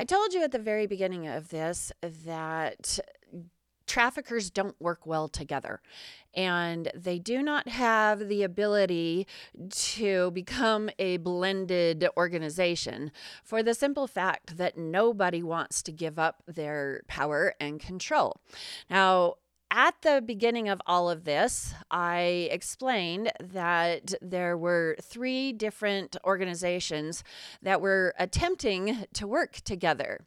I told you at the very beginning of this that traffickers don't work well together and they do not have the ability to become a blended organization for the simple fact that nobody wants to give up their power and control. Now, at the beginning of all of this, I explained that there were three different organizations that were attempting to work together.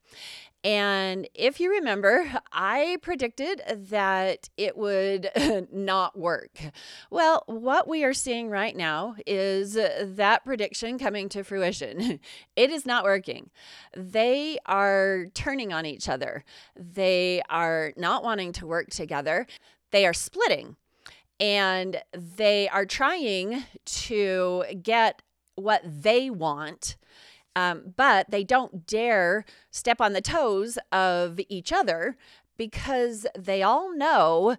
And if you remember, I predicted that it would not work. Well, what we are seeing right now is that prediction coming to fruition. It is not working. They are turning on each other, they are not wanting to work together, they are splitting, and they are trying to get what they want um, but they don't dare step on the toes of each other because they all know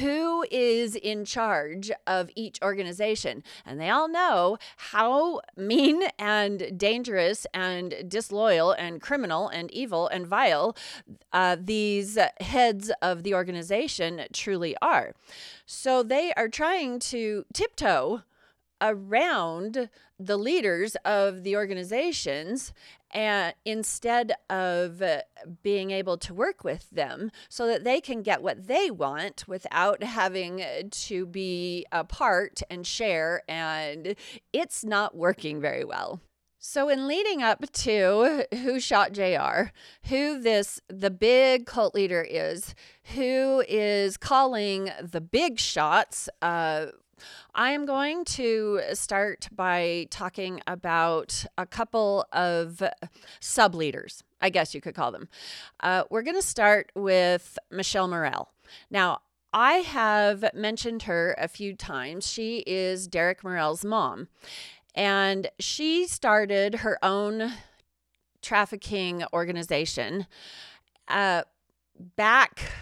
who is in charge of each organization. And they all know how mean and dangerous and disloyal and criminal and evil and vile uh, these heads of the organization truly are. So they are trying to tiptoe around the leaders of the organizations and instead of being able to work with them so that they can get what they want without having to be a part and share and it's not working very well. So in leading up to who shot JR, who this the big cult leader is, who is calling the big shots uh, I am going to start by talking about a couple of sub leaders, I guess you could call them. Uh, we're going to start with Michelle Morell. Now, I have mentioned her a few times. She is Derek Morell's mom, and she started her own trafficking organization uh, back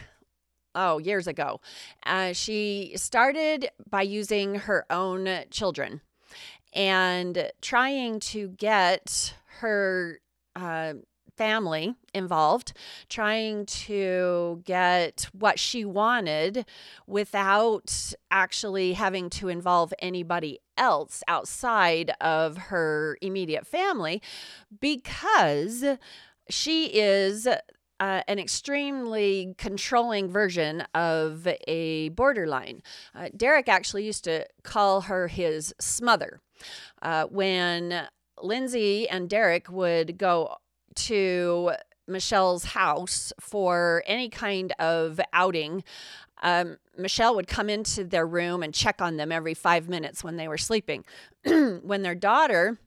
oh, years ago. Uh, she started by using her own children and trying to get her uh, family involved, trying to get what she wanted without actually having to involve anybody else outside of her immediate family because she is uh, an extremely controlling version of a borderline. Uh, Derek actually used to call her his smother. Uh, when Lindsay and Derek would go to Michelle's house for any kind of outing, um, Michelle would come into their room and check on them every five minutes when they were sleeping. when their daughter,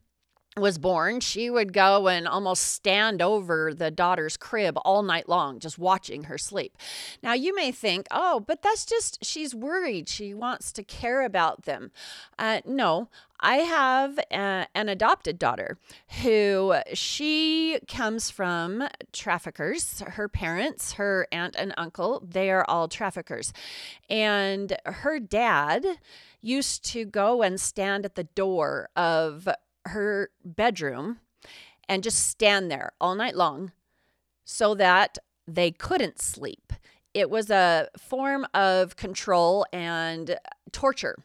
was born, she would go and almost stand over the daughter's crib all night long, just watching her sleep. Now, you may think, oh, but that's just, she's worried. She wants to care about them. Uh, no, I have a, an adopted daughter who she comes from traffickers. Her parents, her aunt and uncle, they are all traffickers. And her dad used to go and stand at the door of her bedroom and just stand there all night long so that they couldn't sleep. It was a form of control and torture.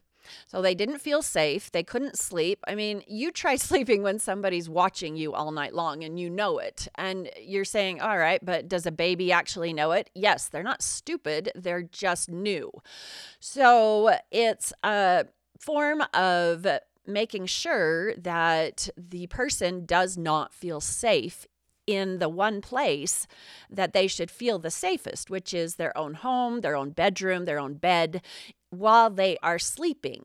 So they didn't feel safe. They couldn't sleep. I mean, you try sleeping when somebody's watching you all night long and you know it. And you're saying, all right, but does a baby actually know it? Yes, they're not stupid. They're just new. So it's a form of making sure that the person does not feel safe in the one place that they should feel the safest, which is their own home, their own bedroom, their own bed, while they are sleeping.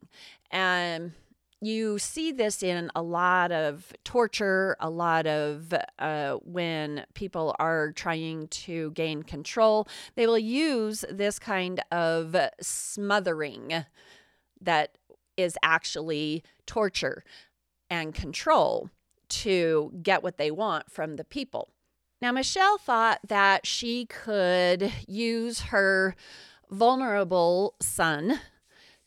And you see this in a lot of torture, a lot of uh, when people are trying to gain control. They will use this kind of smothering that is actually torture and control to get what they want from the people. Now, Michelle thought that she could use her vulnerable son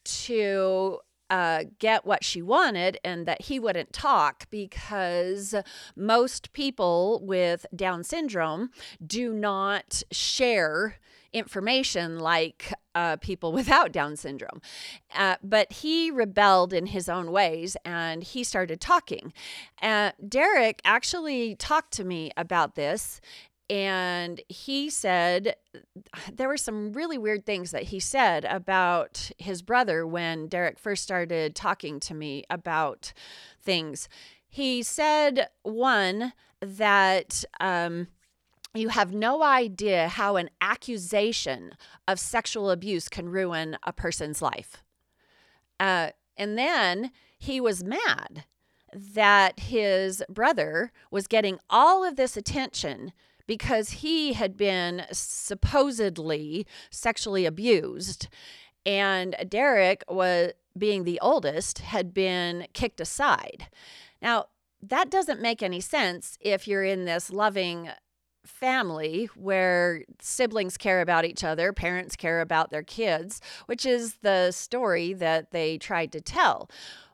to uh, get what she wanted and that he wouldn't talk because most people with Down syndrome do not share information like uh, people without Down syndrome. Uh, but he rebelled in his own ways and he started talking. Uh, Derek actually talked to me about this. And he said there were some really weird things that he said about his brother when Derek first started talking to me about things. He said, one, that um, you have no idea how an accusation of sexual abuse can ruin a person's life. Uh, and then he was mad that his brother was getting all of this attention because he had been supposedly sexually abused. And Derek was being the oldest had been kicked aside. Now, that doesn't make any sense if you're in this loving family where siblings care about each other, parents care about their kids, which is the story that they tried to tell.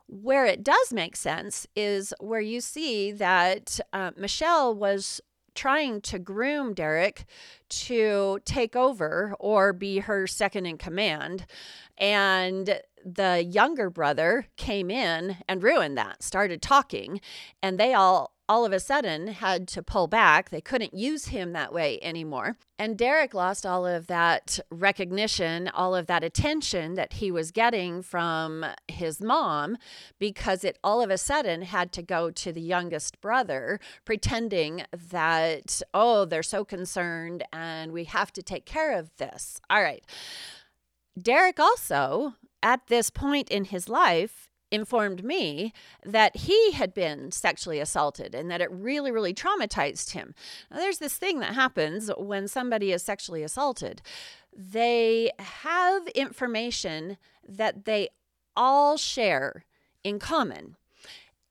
Where it does make sense is where you see that uh, Michelle was trying to groom Derek to take over or be her second in command. And the younger brother came in and ruined that, started talking, and they all all of a sudden had to pull back. They couldn't use him that way anymore. And Derek lost all of that recognition, all of that attention that he was getting from his mom because it all of a sudden had to go to the youngest brother, pretending that, oh, they're so concerned and we have to take care of this. All right. Derek also, at this point in his life, informed me that he had been sexually assaulted and that it really, really traumatized him. Now, there's this thing that happens when somebody is sexually assaulted they have information that they all share in common.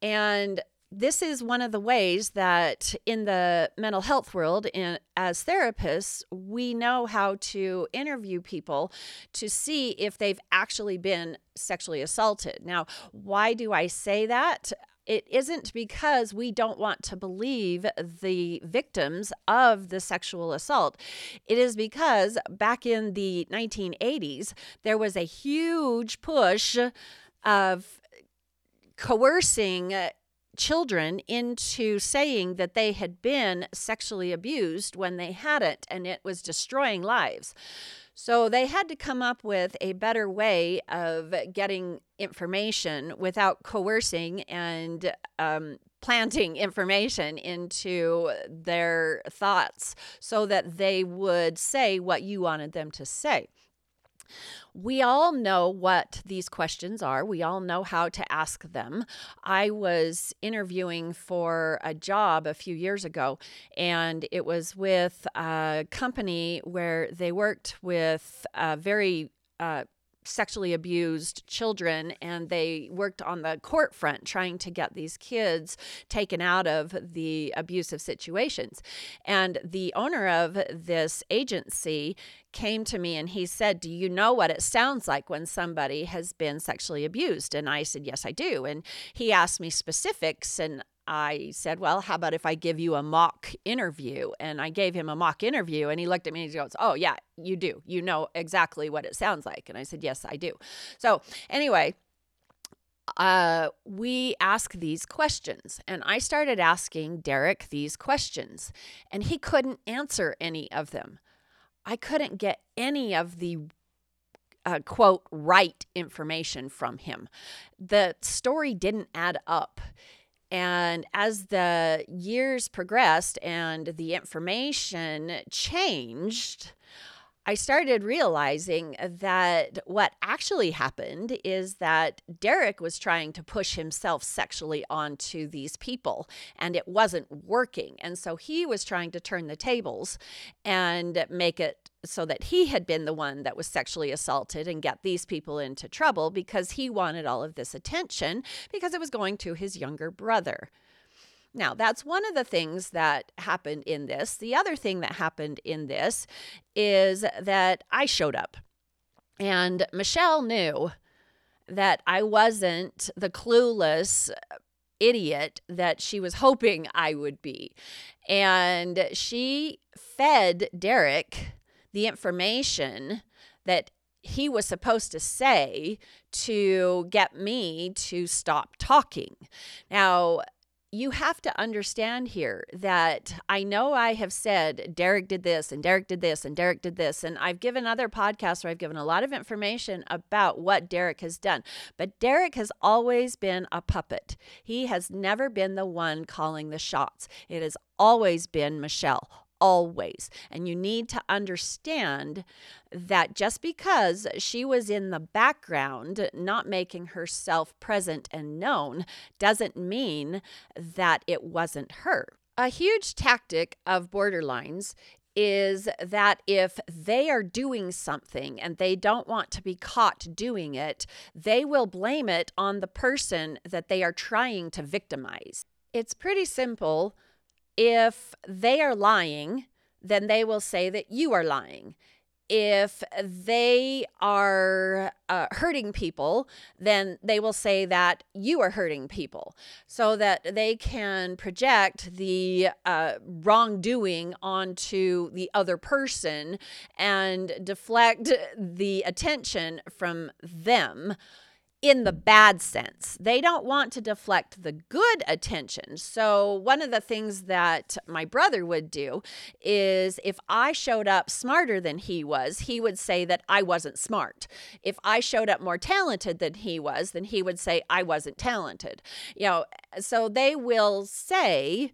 And this is one of the ways that in the mental health world in, as therapists we know how to interview people to see if they've actually been sexually assaulted now why do i say that it isn't because we don't want to believe the victims of the sexual assault. It is because back in the 1980s, there was a huge push of coercing children into saying that they had been sexually abused when they hadn't, and it was destroying lives. So they had to come up with a better way of getting information without coercing and um, planting information into their thoughts so that they would say what you wanted them to say. We all know what these questions are. We all know how to ask them. I was interviewing for a job a few years ago, and it was with a company where they worked with a very uh, sexually abused children and they worked on the court front trying to get these kids taken out of the abusive situations. And the owner of this agency came to me and he said, Do you know what it sounds like when somebody has been sexually abused? And I said, Yes, I do. And he asked me specifics, and I said, Well, how about if I give you a mock interview? And I gave him a mock interview, and he looked at me and he goes, Oh, yeah, you do. You know exactly what it sounds like. And I said, Yes, I do. So, anyway, uh, we ask these questions. And I started asking Derek these questions, and he couldn't answer any of them. I couldn't get any of the uh, quote right information from him. The story didn't add up. And as the years progressed and the information changed, I started realizing that what actually happened is that Derek was trying to push himself sexually onto these people and it wasn't working. And so he was trying to turn the tables and make it so that he had been the one that was sexually assaulted and get these people into trouble because he wanted all of this attention because it was going to his younger brother. Now, that's one of the things that happened in this. The other thing that happened in this is that I showed up. And Michelle knew that I wasn't the clueless idiot that she was hoping I would be. And she fed Derek the information that he was supposed to say to get me to stop talking. Now, you have to understand here that I know I have said Derek did this and Derek did this and Derek did this. And I've given other podcasts where I've given a lot of information about what Derek has done. But Derek has always been a puppet. He has never been the one calling the shots. It has always been Michelle, always. And you need to understand that just because she was in the background, not making herself present and known, doesn't mean that it wasn't her. A huge tactic of borderlines is that if they are doing something and they don't want to be caught doing it, they will blame it on the person that they are trying to victimize. It's pretty simple if they are lying, then they will say that you are lying. If they are uh, hurting people, then they will say that you are hurting people so that they can project the uh, wrongdoing onto the other person and deflect the attention from them in the bad sense. They don't want to deflect the good attention. So, one of the things that my brother would do is if I showed up smarter than he was, he would say that I wasn't smart. If I showed up more talented than he was, then he would say I wasn't talented. You know, so they will say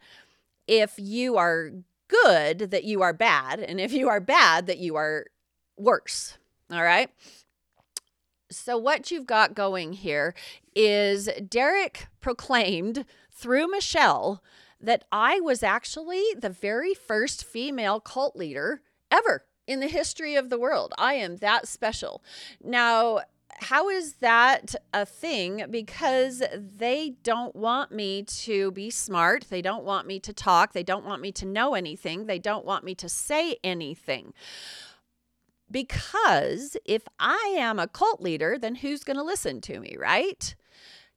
if you are good, that you are bad, and if you are bad, that you are worse. All right. So, what you've got going here is Derek proclaimed through Michelle that I was actually the very first female cult leader ever in the history of the world. I am that special. Now, how is that a thing? Because they don't want me to be smart. They don't want me to talk. They don't want me to know anything. They don't want me to say anything. Because if I am a cult leader, then who's going to listen to me, right?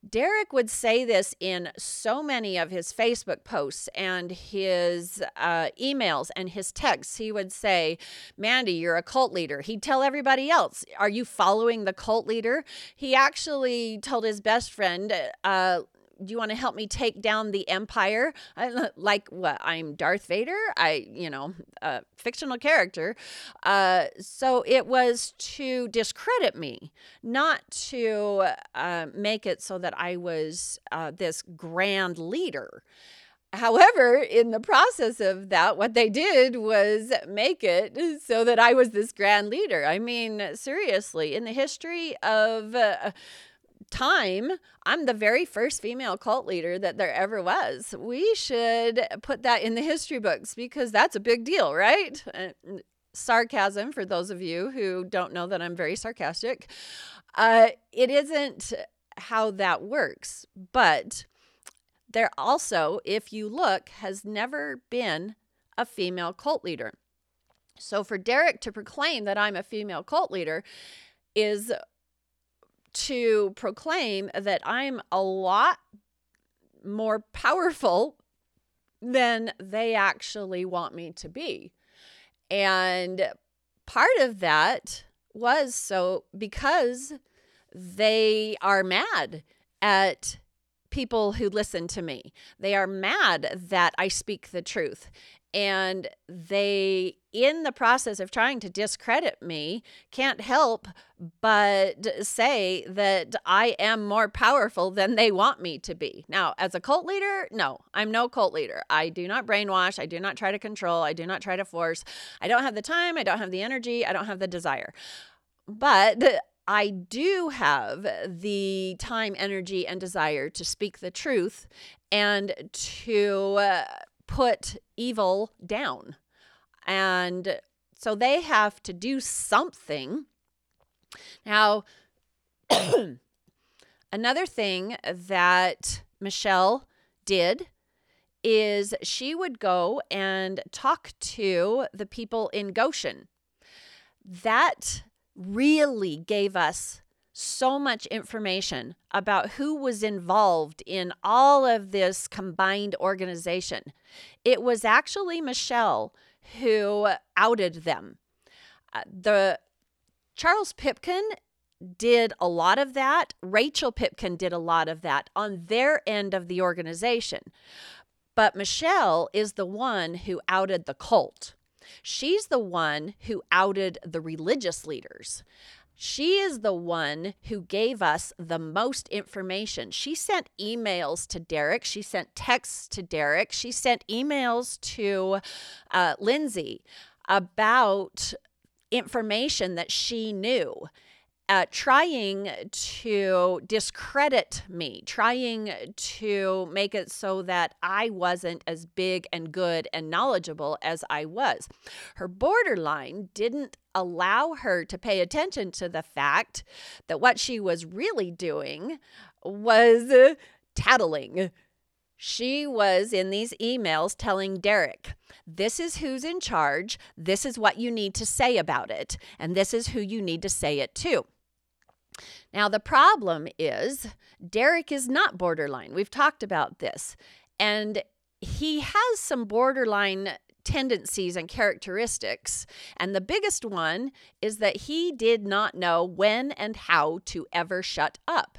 Derek would say this in so many of his Facebook posts and his uh, emails and his texts. He would say, Mandy, you're a cult leader. He'd tell everybody else, Are you following the cult leader? He actually told his best friend, uh, do you want to help me take down the empire? I, like what i'm darth vader? I you know a fictional character. Uh, so it was to discredit me not to uh, make it so that i was uh, this grand leader. However, in the process of that, what they did was make it so that I was this grand leader. I mean, seriously, in the history of uh, time, I'm the very first female cult leader that there ever was. We should put that in the history books because that's a big deal, right? Uh, sarcasm for those of you who don't know that I'm very sarcastic. Uh, it isn't how that works, but there also, if you look, has never been a female cult leader. So for Derek to proclaim that I'm a female cult leader is to proclaim that I'm a lot more powerful than they actually want me to be. And part of that was so because they are mad at people who listen to me. They are mad that I speak the truth and they in the process of trying to discredit me can't help but say that I am more powerful than they want me to be. Now, as a cult leader, no, I'm no cult leader. I do not brainwash, I do not try to control, I do not try to force. I don't have the time, I don't have the energy, I don't have the desire. But I do have the time, energy, and desire to speak the truth and to uh, put evil down. And so they have to do something. Now, another thing that Michelle did is she would go and talk to the people in Goshen. That really gave us so much information about who was involved in all of this combined organization. It was actually Michelle who outed them. Uh, the Charles Pipkin did a lot of that. Rachel Pipkin did a lot of that on their end of the organization. But Michelle is the one who outed the cult. She's the one who outed the religious leaders. She is the one who gave us the most information. She sent emails to Derek. She sent texts to Derek. She sent emails to uh, Lindsay about information that she knew uh, trying to discredit me, trying to make it so that I wasn't as big and good and knowledgeable as I was. Her borderline didn't allow her to pay attention to the fact that what she was really doing was tattling. She was in these emails telling Derek, this is who's in charge, this is what you need to say about it, and this is who you need to say it to. Now, the problem is Derek is not borderline. We've talked about this. And he has some borderline tendencies and characteristics. And the biggest one is that he did not know when and how to ever shut up.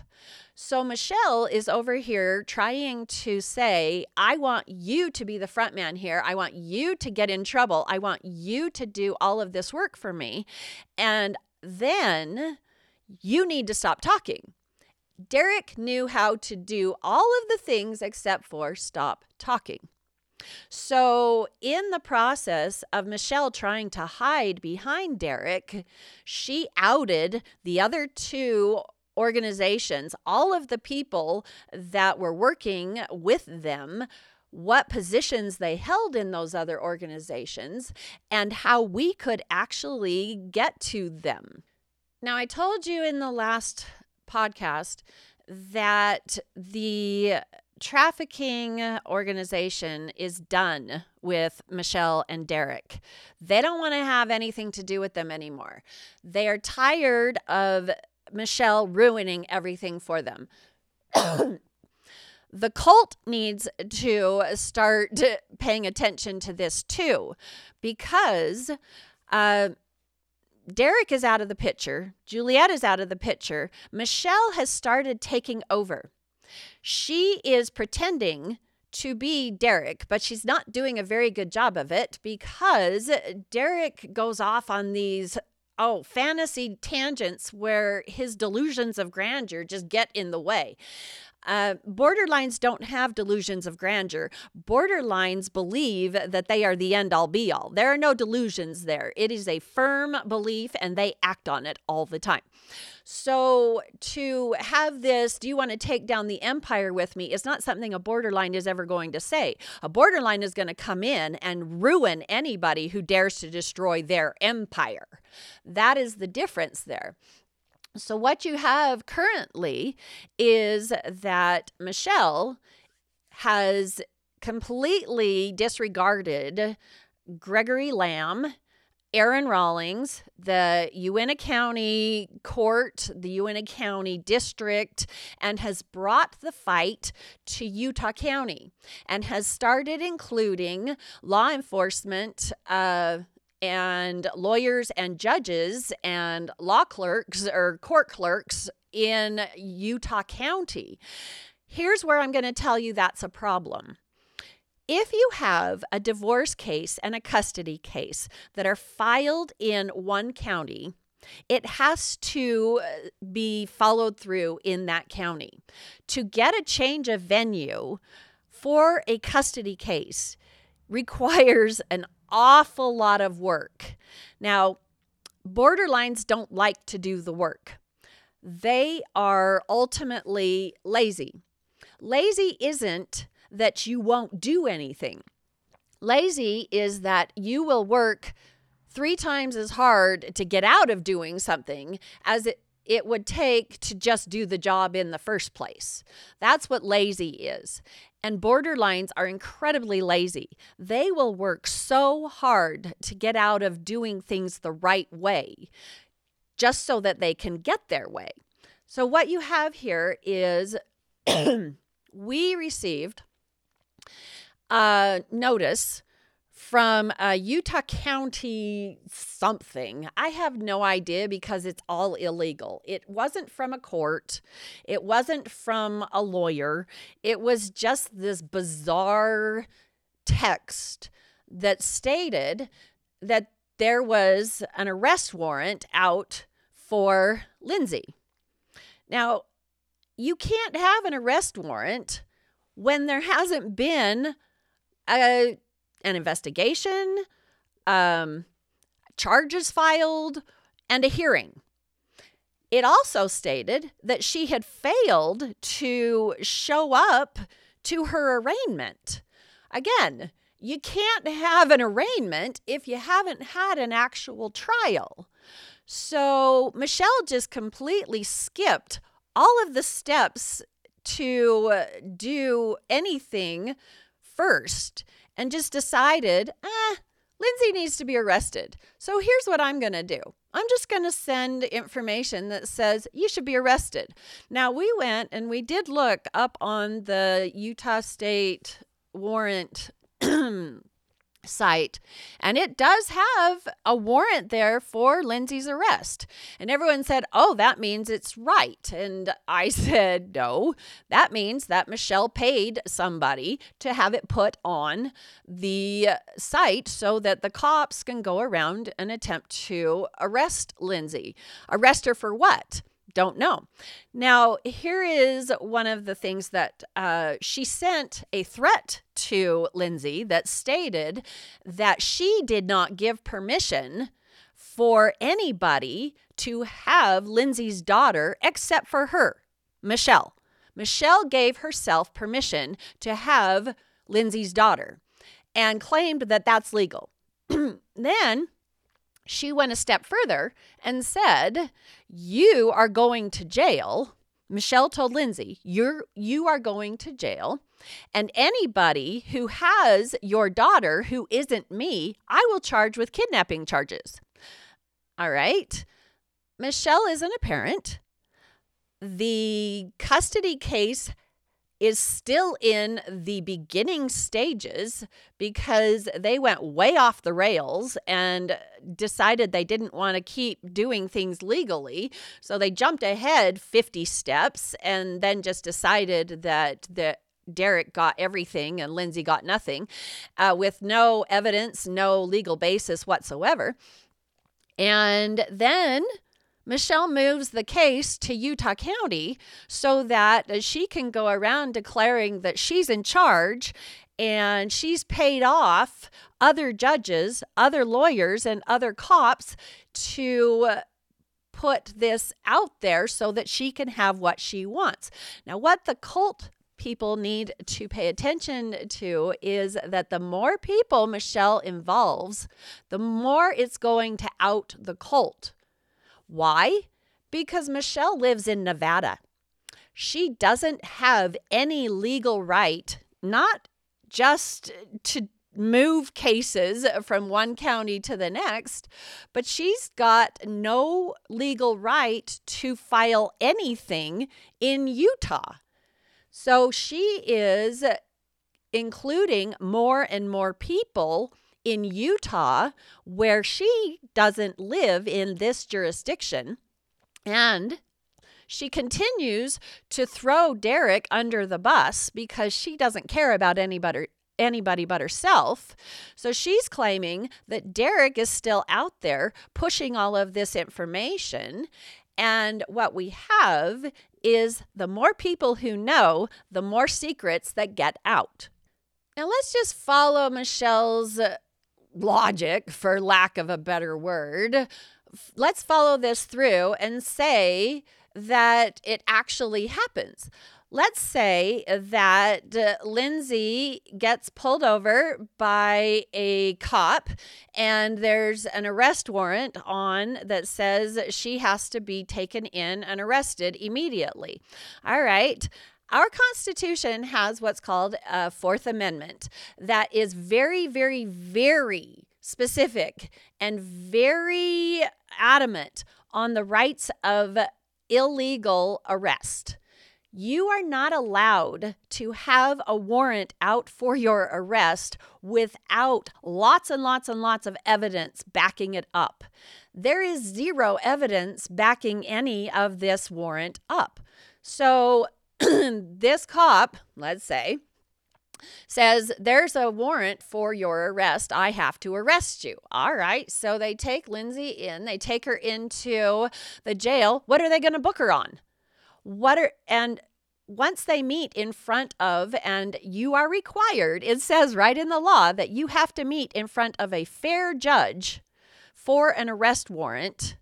So Michelle is over here trying to say, I want you to be the front man here. I want you to get in trouble. I want you to do all of this work for me. And then you need to stop talking. Derek knew how to do all of the things except for stop talking. So, in the process of Michelle trying to hide behind Derek, she outed the other two organizations, all of the people that were working with them, what positions they held in those other organizations, and how we could actually get to them. Now, I told you in the last podcast that the trafficking organization is done with Michelle and Derek. They don't want to have anything to do with them anymore. They are tired of Michelle ruining everything for them. the cult needs to start paying attention to this too, because uh, Derek is out of the picture. Juliet is out of the picture. Michelle has started taking over. She is pretending to be Derek, but she's not doing a very good job of it because Derek goes off on these oh, fantasy tangents where his delusions of grandeur just get in the way. Uh, borderlines don't have delusions of grandeur. Borderlines believe that they are the end all be all. There are no delusions there. It is a firm belief and they act on it all the time. So, to have this, do you want to take down the empire with me, is not something a borderline is ever going to say. A borderline is going to come in and ruin anybody who dares to destroy their empire. That is the difference there. So, what you have currently is that Michelle has completely disregarded Gregory Lamb, Aaron Rawlings, the Uintah County Court, the Uintah County District, and has brought the fight to Utah County and has started including law enforcement, uh, and lawyers and judges and law clerks or court clerks in Utah County. Here's where I'm going to tell you that's a problem. If you have a divorce case and a custody case that are filed in one county, it has to uh, be followed through in that county. To get a change of venue for a custody case requires an awful lot of work. Now, borderlines don't like to do the work, they are ultimately lazy. Lazy isn't that you won't do anything. Lazy is that you will work three times as hard to get out of doing something as it, it would take to just do the job in the first place. That's what lazy is. And borderlines are incredibly lazy. They will work so hard to get out of doing things the right way just so that they can get their way. So, what you have here is we received a notice from a Utah County something. I have no idea because it's all illegal. It wasn't from a court, it wasn't from a lawyer. It was just this bizarre text that stated that there was an arrest warrant out for Lindsay. Now, you can't have an arrest warrant when there hasn't been a, an investigation, um, charges filed, and a hearing. It also stated that she had failed to show up to her arraignment. Again, you can't have an arraignment if you haven't had an actual trial. So Michelle just completely skipped all of the steps to do anything first and just decided, eh, Lindsay needs to be arrested. So here's what I'm going to do. I'm just going to send information that says you should be arrested. Now, we went and we did look up on the Utah State warrant site and it does have a warrant there for Lindsay's arrest. And everyone said, "Oh, that means it's right." And I said, "No, that means that Michelle paid somebody to have it put on the site so that the cops can go around and attempt to arrest Lindsay. Arrest her for what? Don't know. Now, here is one of the things that uh, she sent a threat to Lindsay that stated that she did not give permission for anybody to have Lindsay's daughter except for her, Michelle. Michelle gave herself permission to have Lindsay's daughter and claimed that that's legal. then she went a step further and said, You are going to jail. Michelle told Lindsay, You're you are going to jail. And anybody who has your daughter who isn't me, I will charge with kidnapping charges. All right. Michelle isn't a parent. The custody case is still in the beginning stages because they went way off the rails and decided they didn't want to keep doing things legally. So they jumped ahead 50 steps and then just decided that the Derek got everything and Lindsay got nothing uh, with no evidence, no legal basis whatsoever. And then Michelle moves the case to Utah County so that uh, she can go around declaring that she's in charge and she's paid off other judges, other lawyers, and other cops to uh, put this out there so that she can have what she wants. Now, what the cult people need to pay attention to is that the more people Michelle involves, the more it's going to out the cult. Why? Because Michelle lives in Nevada. She doesn't have any legal right, not just to move cases from one county to the next, but she's got no legal right to file anything in Utah. So she is including more and more people in Utah, where she doesn't live in this jurisdiction. And she continues to throw Derek under the bus because she doesn't care about anybody anybody but herself. So she's claiming that Derek is still out there pushing all of this information and what we have is the more people who know, the more secrets that get out. Now let's just follow Michelle's logic, for lack of a better word, let's follow this through and say that it actually happens. Let's say that uh, Lindsay gets pulled over by a cop and there's an arrest warrant on that says she has to be taken in and arrested immediately. All right. Our Constitution has what's called a Fourth Amendment that is very, very, very specific and very adamant on the rights of illegal arrest. You are not allowed to have a warrant out for your arrest without lots and lots and lots of evidence backing it up. There is zero evidence backing any of this warrant up. So, this cop, let's say, says there's a warrant for your arrest. I have to arrest you. All right. So they take Lindsay in, they take her into the jail. What are they going to book her on? What are, and once they meet in front of, and you are required, it says right in the law that you have to meet in front of a fair judge for an arrest warrant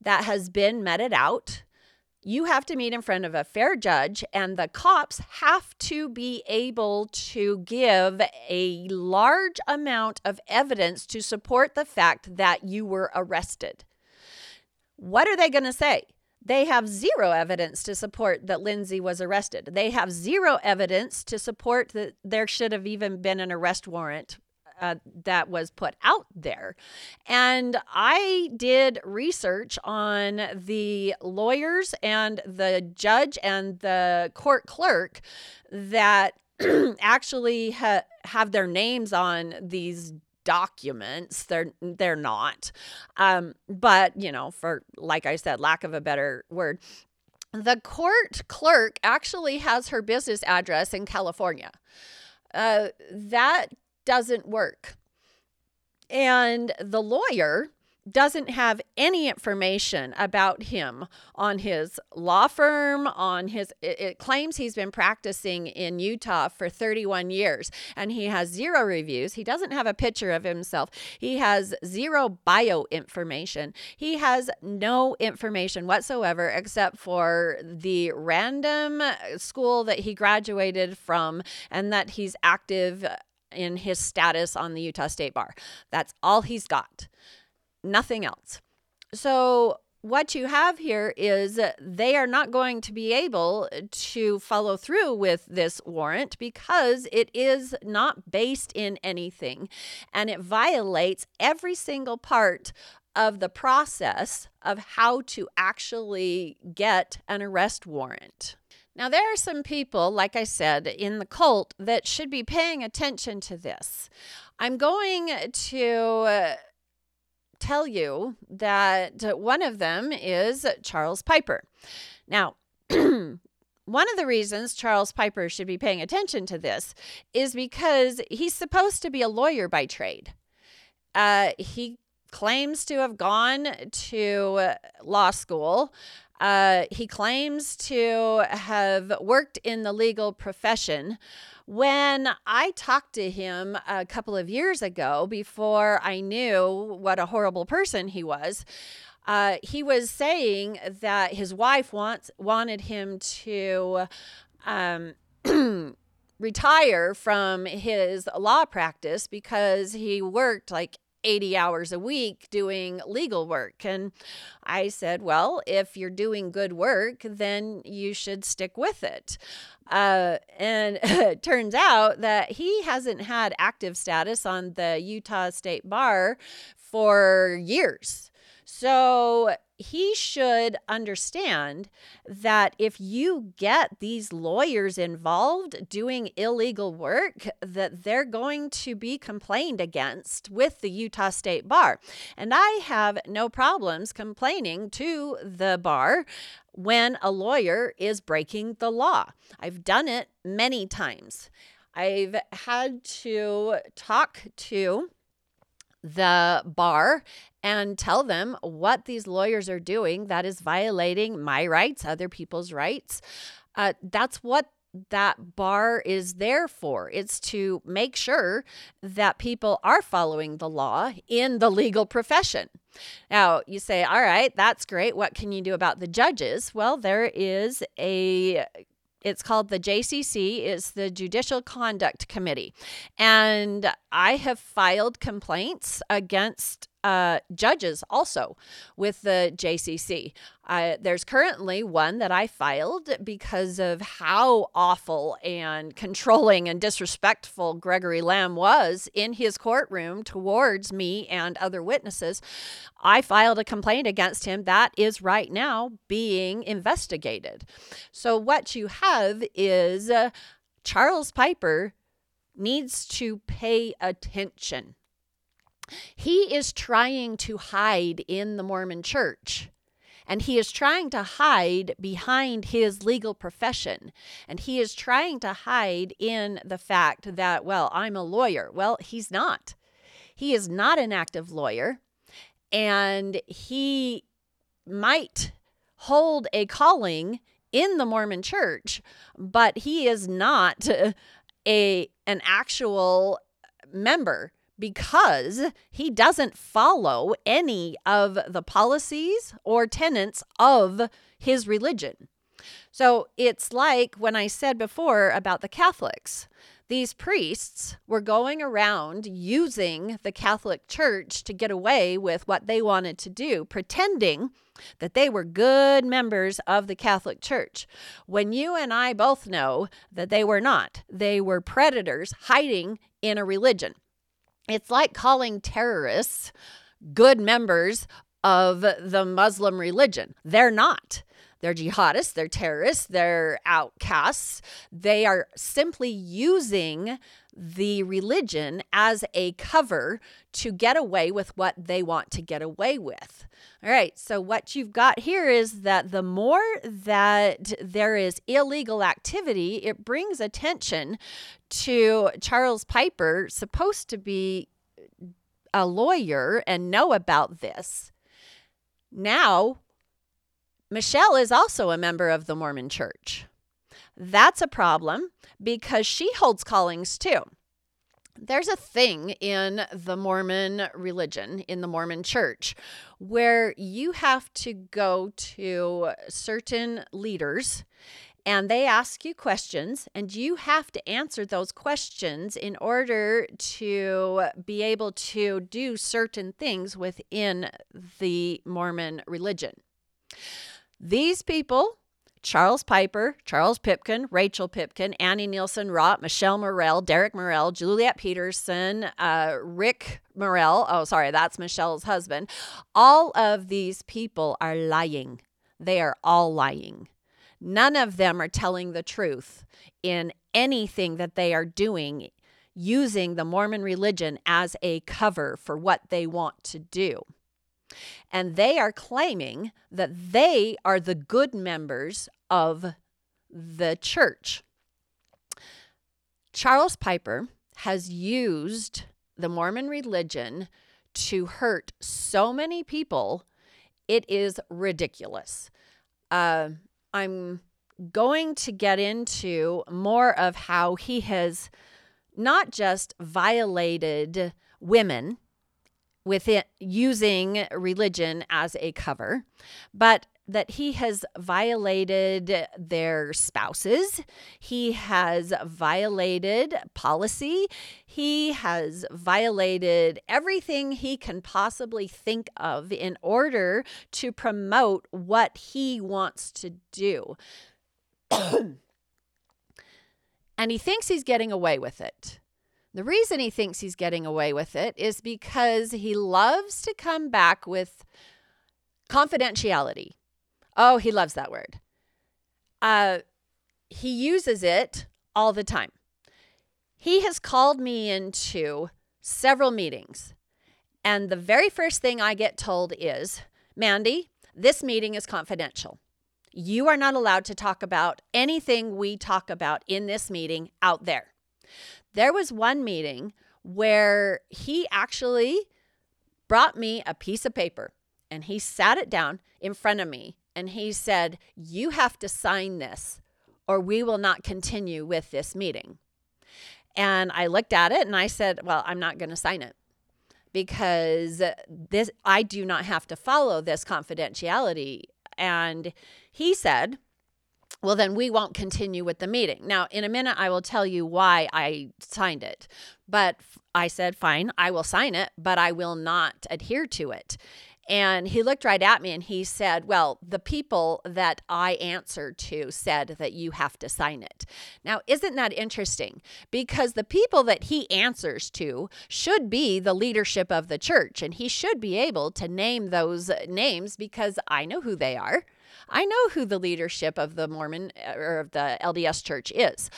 that has been meted out you have to meet in front of a fair judge, and the cops have to be able to give a large amount of evidence to support the fact that you were arrested. What are they going to say? They have zero evidence to support that Lindsay was arrested. They have zero evidence to support that there should have even been an arrest warrant uh, that was put out there. And I did research on the lawyers and the judge and the court clerk that actually ha- have their names on these documents. They're they're not. Um but you know for like i said lack of a better word the court clerk actually has her business address in california. Uh, that doesn't work. And the lawyer doesn't have any information about him on his law firm on his it, it, claims he's been practicing in Utah for 31 years and he has zero reviews. He doesn't have a picture of himself. He has zero bio information. He has no information whatsoever except for the random school that he graduated from and that he's active in his status on the Utah State Bar. That's all he's got, nothing else. So, what you have here is they are not going to be able to follow through with this warrant because it is not based in anything and it violates every single part of the process of how to actually get an arrest warrant. Now, there are some people, like I said, in the cult that should be paying attention to this. I'm going to uh, tell you that one of them is Charles Piper. Now, one of the reasons Charles Piper should be paying attention to this is because he's supposed to be a lawyer by trade. Uh, he claims to have gone to law school uh, he claims to have worked in the legal profession. When I talked to him a couple of years ago, before I knew what a horrible person he was, uh, he was saying that his wife wants wanted him to um, retire from his law practice because he worked like 80 hours a week doing legal work. And I said, well, if you're doing good work, then you should stick with it. Uh, and it turns out that he hasn't had active status on the Utah State Bar for years. So he should understand that if you get these lawyers involved doing illegal work that they're going to be complained against with the Utah State Bar. And I have no problems complaining to the bar when a lawyer is breaking the law. I've done it many times. I've had to talk to the bar and tell them what these lawyers are doing that is violating my rights, other people's rights. Uh, that's what that bar is there for. It's to make sure that people are following the law in the legal profession. Now, you say, all right, that's great. What can you do about the judges? Well, there is a it's called the JCC, it's the Judicial Conduct Committee. And I have filed complaints against uh, judges also with the JCC. Uh, there's currently one that I filed because of how awful and controlling and disrespectful Gregory Lamb was in his courtroom towards me and other witnesses. I filed a complaint against him that is right now being investigated. So, what you have is uh, Charles Piper needs to pay attention he is trying to hide in the Mormon church. And he is trying to hide behind his legal profession. And he is trying to hide in the fact that, well, I'm a lawyer. Well, he's not. He is not an active lawyer. And he might hold a calling in the Mormon church, but he is not a an actual member because he doesn't follow any of the policies or tenets of his religion. So it's like when I said before about the Catholics. These priests were going around using the Catholic Church to get away with what they wanted to do, pretending that they were good members of the Catholic Church, when you and I both know that they were not. They were predators hiding in a religion. It's like calling terrorists good members of the Muslim religion. They're not. They're jihadists, they're terrorists, they're outcasts. They are simply using the religion as a cover to get away with what they want to get away with. All right, so what you've got here is that the more that there is illegal activity, it brings attention to Charles Piper, supposed to be a lawyer and know about this. Now, Michelle is also a member of the Mormon church. That's a problem because she holds callings too. There's a thing in the Mormon religion, in the Mormon church, where you have to go to certain leaders and they ask you questions and you have to answer those questions in order to be able to do certain things within the Mormon religion. These people Charles Piper, Charles Pipkin, Rachel Pipkin, Annie Nielsen Rott, Michelle Morell, Derek Morell, Juliet Peterson, uh, Rick Morell. Oh, sorry, that's Michelle's husband. All of these people are lying. They are all lying. None of them are telling the truth in anything that they are doing using the Mormon religion as a cover for what they want to do. And they are claiming that they are the good members of the church. Charles Piper has used the Mormon religion to hurt so many people, it is ridiculous. Uh, I'm going to get into more of how he has not just violated women with it using religion as a cover, but that he has violated their spouses. He has violated policy. He has violated everything he can possibly think of in order to promote what he wants to do. and he thinks he's getting away with it. The reason he thinks he's getting away with it is because he loves to come back with confidentiality. Oh, he loves that word. Uh, he uses it all the time. He has called me into several meetings, and the very first thing I get told is Mandy, this meeting is confidential. You are not allowed to talk about anything we talk about in this meeting out there. There was one meeting where he actually brought me a piece of paper and he sat it down in front of me and he said, You have to sign this or we will not continue with this meeting. And I looked at it and I said, Well, I'm not going to sign it because this I do not have to follow this confidentiality. And he said, well, then we won't continue with the meeting. Now, in a minute, I will tell you why I signed it. But I said, fine, I will sign it, but I will not adhere to it. And he looked right at me and he said, Well, the people that I answered to said that you have to sign it. Now, isn't that interesting? Because the people that he answers to should be the leadership of the church, and he should be able to name those names because I know who they are. I know who the leadership of the Mormon uh, or of the LDS church is.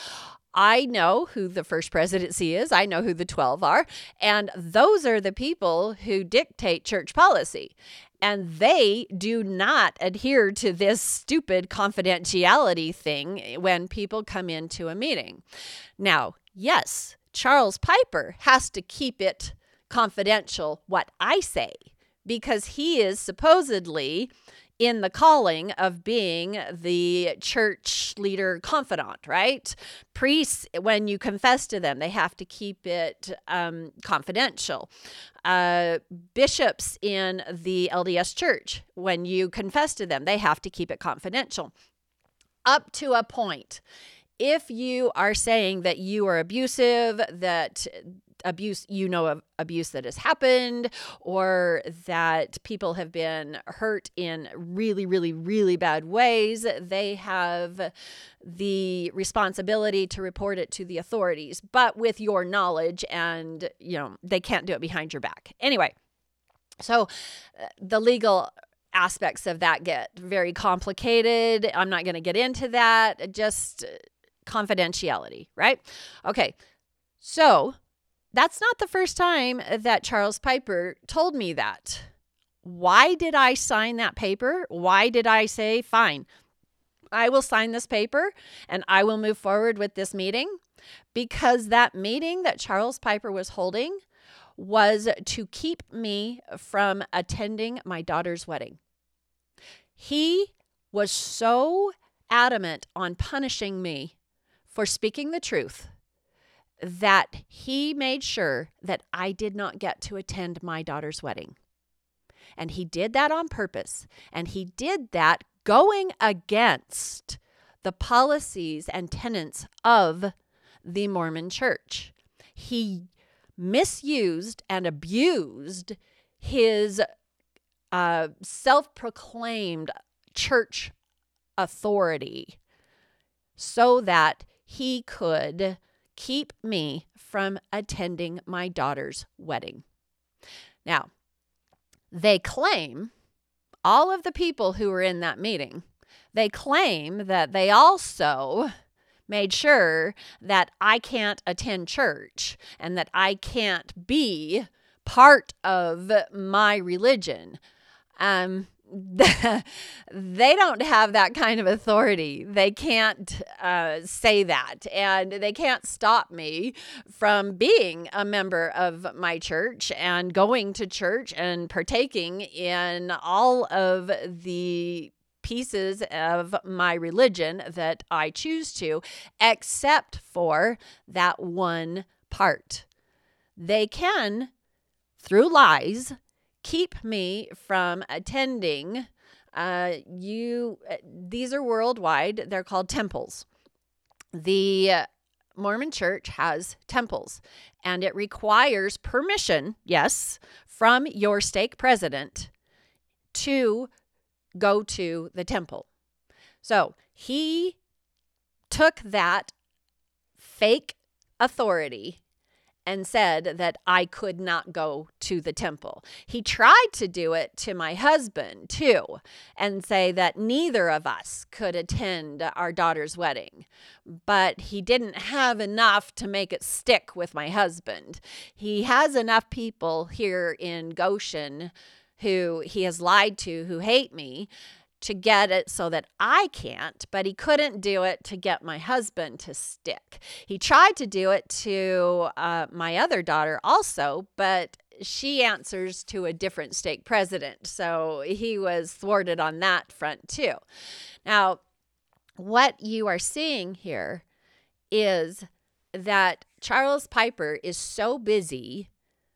I know who the first presidency is. I know who the 12 are. And those are the people who dictate church policy. And they do not adhere to this stupid confidentiality thing when people come into a meeting. Now, yes, Charles Piper has to keep it confidential what I say because he is supposedly in the calling of being the church leader confidant, right? Priests, when you confess to them, they have to keep it um, confidential. Uh, bishops in the LDS church, when you confess to them, they have to keep it confidential. Up to a point if you are saying that you are abusive, that abuse you know of abuse that has happened or that people have been hurt in really really really bad ways they have the responsibility to report it to the authorities. But with your knowledge and you know they can't do it behind your back. Anyway so uh, the legal aspects of that get very complicated. I'm not going to get into that. Just confidentiality right? Okay so that's not the first time that Charles Piper told me that. Why did I sign that paper? Why did I say, fine, I will sign this paper and I will move forward with this meeting? Because that meeting that Charles Piper was holding was to keep me from attending my daughter's wedding. He was so adamant on punishing me for speaking the truth that he made sure that I did not get to attend my daughter's wedding. And he did that on purpose. And he did that going against the policies and tenets of the Mormon church. He misused and abused his uh, self proclaimed church authority so that he could keep me from attending my daughter's wedding. Now, they claim, all of the people who were in that meeting, they claim that they also made sure that I can't attend church and that I can't be part of my religion. Um, they don't have that kind of authority. They can't uh, say that, and they can't stop me from being a member of my church and going to church and partaking in all of the pieces of my religion that I choose to, except for that one part. They can, through lies, keep me from attending uh, you uh, these are worldwide they're called temples. The mormon church has temples and it requires permission yes from your stake president to go to the temple. So he took that fake authority and said that I could not go to the temple. He tried to do it to my husband too and say that neither of us could attend our daughter's wedding. But he didn't have enough to make it stick with my husband. He has enough people here in Goshen who he has lied to who hate me to get it so that I can't, but he couldn't do it to get my husband to stick. He tried to do it to uh, my other daughter also, but she answers to a different stake president. So he was thwarted on that front too. Now, what you are seeing here is that Charles Piper is so busy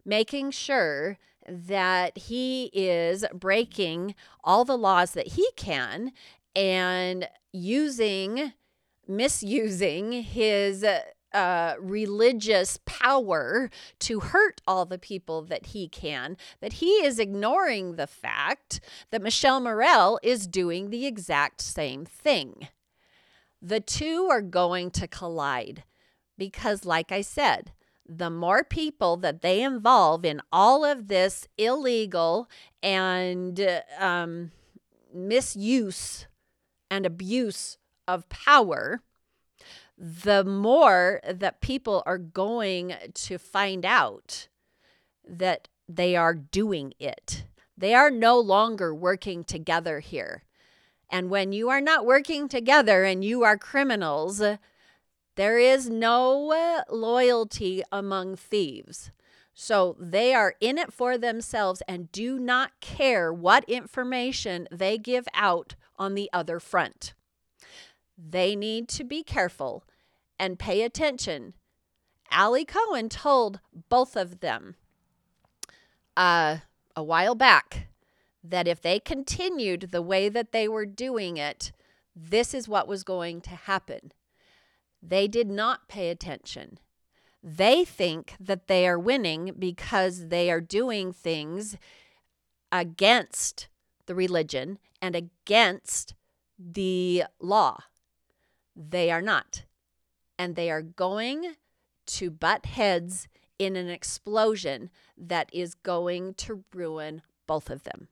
making sure that he is breaking all the laws that he can and using, misusing his uh, religious power to hurt all the people that he can, that he is ignoring the fact that Michelle Morell is doing the exact same thing. The two are going to collide because, like I said, the more people that they involve in all of this illegal and um, misuse and abuse of power, the more that people are going to find out that they are doing it. They are no longer working together here. And when you are not working together and you are criminals, there is no loyalty among thieves. So they are in it for themselves and do not care what information they give out on the other front. They need to be careful and pay attention. Ali Cohen told both of them uh, a while back that if they continued the way that they were doing it, this is what was going to happen. They did not pay attention. They think that they are winning because they are doing things against the religion and against the law. They are not and they are going to butt heads in an explosion that is going to ruin both of them.